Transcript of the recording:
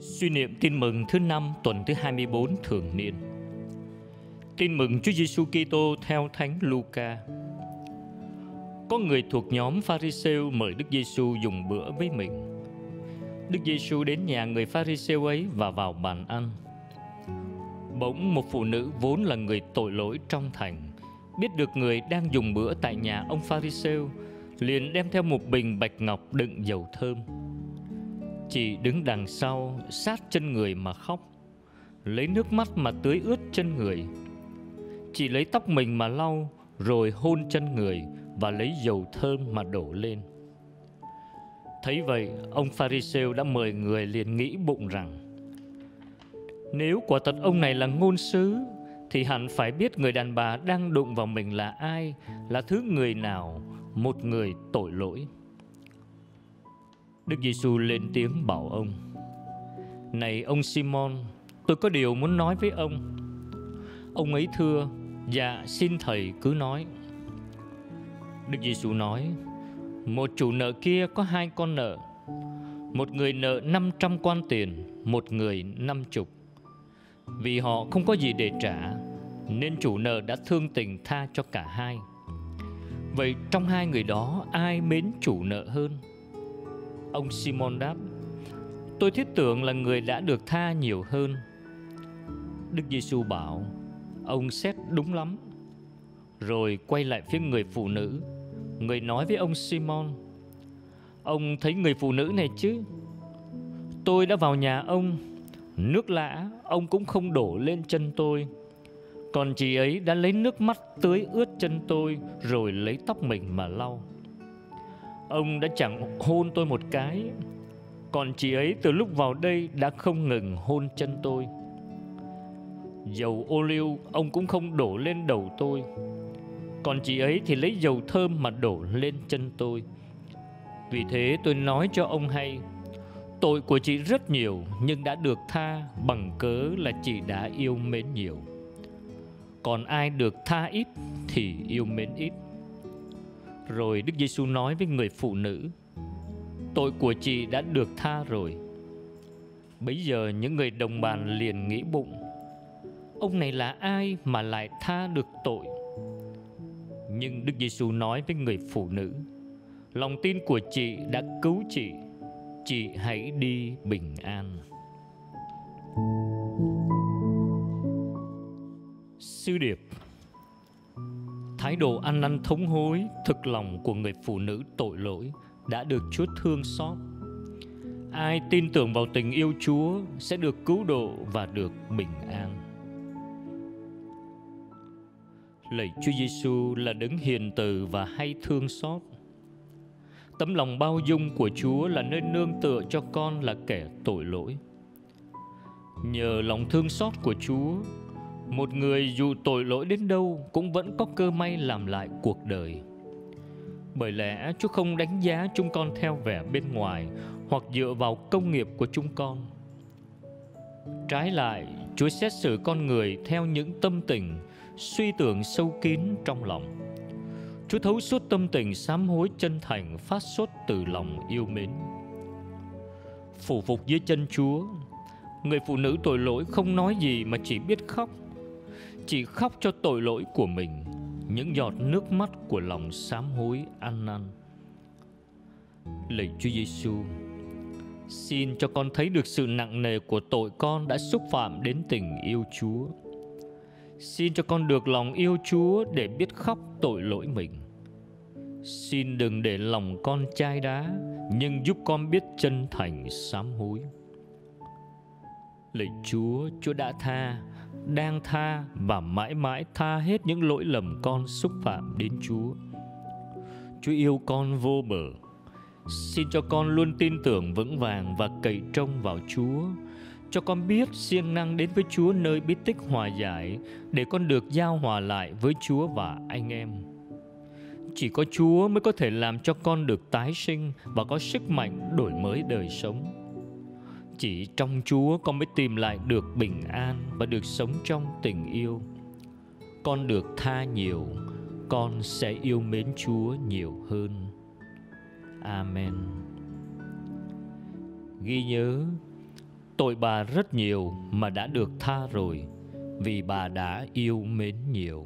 Suy niệm tin mừng thứ năm tuần thứ 24 thường niên. Tin mừng Chúa Giêsu Kitô theo Thánh Luca. Có người thuộc nhóm Pharisêu mời Đức Giêsu dùng bữa với mình. Đức Giêsu đến nhà người Pharisêu ấy và vào bàn ăn. Bỗng một phụ nữ vốn là người tội lỗi trong thành, biết được người đang dùng bữa tại nhà ông Pharisêu, liền đem theo một bình bạch ngọc đựng dầu thơm. Chị đứng đằng sau, sát chân người mà khóc, Lấy nước mắt mà tưới ướt chân người. Chị lấy tóc mình mà lau, Rồi hôn chân người Và lấy dầu thơm mà đổ lên. Thấy vậy, Ông Pharisêu đã mời người liền nghĩ bụng rằng, Nếu quả thật ông này là ngôn sứ, Thì hẳn phải biết người đàn bà đang đụng vào mình là ai, Là thứ người nào một người tội lỗi. Đức Giêsu lên tiếng bảo ông, Này ông Simon, Tôi có điều muốn nói với ông. Ông ấy thưa Dạ xin thầy cứ nói. Đức Giêsu nói, Một chủ nợ kia có hai con nợ. Một người nợ 500 quan tiền, Một người năm chục. Vì họ không có gì để trả, Nên chủ nợ đã thương tình tha cho cả hai. Vậy trong hai người đó, Ai mến chủ nợ hơn? Ông Simon đáp, Tôi thiết tưởng là người đã được tha nhiều hơn. Đức Giêsu bảo, Ông xét đúng lắm. Rồi quay lại phía người phụ nữ. Người nói với ông Simon, Ông thấy người phụ nữ này chứ? Tôi đã vào nhà ông, Nước lã, ông cũng không đổ lên chân tôi. Còn chị ấy đã lấy nước mắt tưới ướt chân tôi Rồi lấy tóc mình mà lau. Ông đã chẳng hôn tôi một cái. Còn chị ấy từ lúc vào đây đã không ngừng hôn chân tôi. Dầu ô liu, ông cũng không đổ lên đầu tôi. Còn chị ấy thì lấy dầu thơm mà đổ lên chân tôi. Vì thế tôi nói cho ông hay, Tội của chị rất nhiều, nhưng đã được tha bằng cớ là chị đã yêu mến nhiều. Còn ai được tha ít thì yêu mến ít. Rồi Đức Giêsu nói với người phụ nữ, Tội của chị đã được tha rồi. Bây giờ những người đồng bàn liền nghĩ bụng, Ông này là ai mà lại tha được tội? Nhưng Đức Giêsu nói với người phụ nữ, Lòng tin của chị đã cứu chị Chị hãy đi bình an. Sư điệp Thái độ ăn năn thống hối, thực lòng của người phụ nữ tội lỗi đã được Chúa thương xót. Ai tin tưởng vào tình yêu Chúa sẽ được cứu độ và được bình an. Lạy Chúa Giêsu là đấng hiền từ và hay thương xót. Tấm lòng bao dung của Chúa là nơi nương tựa cho con là kẻ tội lỗi. Nhờ lòng thương xót của Chúa một người dù tội lỗi đến đâu cũng vẫn có cơ may làm lại cuộc đời. Bởi lẽ chúa không đánh giá chúng con theo vẻ bên ngoài hoặc dựa vào công nghiệp của chúng con. Trái lại, chúa xét xử con người theo những tâm tình, suy tưởng sâu kín trong lòng. Chúa thấu suốt tâm tình sám hối chân thành phát xuất từ lòng yêu mến. Phủ phục dưới chân chúa, người phụ nữ tội lỗi không nói gì mà chỉ biết khóc chỉ khóc cho tội lỗi của mình, những giọt nước mắt của lòng sám hối ăn năn. Lạy Chúa Giêsu, xin cho con thấy được sự nặng nề của tội con đã xúc phạm đến tình yêu Chúa. Xin cho con được lòng yêu Chúa để biết khóc tội lỗi mình. Xin đừng để lòng con chai đá, nhưng giúp con biết chân thành sám hối. Lạy Chúa Chúa đã tha đang tha và mãi mãi tha hết những lỗi lầm con xúc phạm đến Chúa. Chúa yêu con vô bờ. Xin cho con luôn tin tưởng vững vàng và cậy trông vào Chúa. Cho con biết siêng năng đến với Chúa nơi bí tích hòa giải, để con được giao hòa lại với Chúa và anh em. Chỉ có Chúa mới có thể làm cho con được tái sinh và có sức mạnh đổi mới đời sống chỉ trong Chúa con mới tìm lại được bình an và được sống trong tình yêu. Con được tha nhiều, con sẽ yêu mến Chúa nhiều hơn. Amen. Ghi nhớ Tội bà rất nhiều mà đã được tha rồi Vì bà đã yêu mến nhiều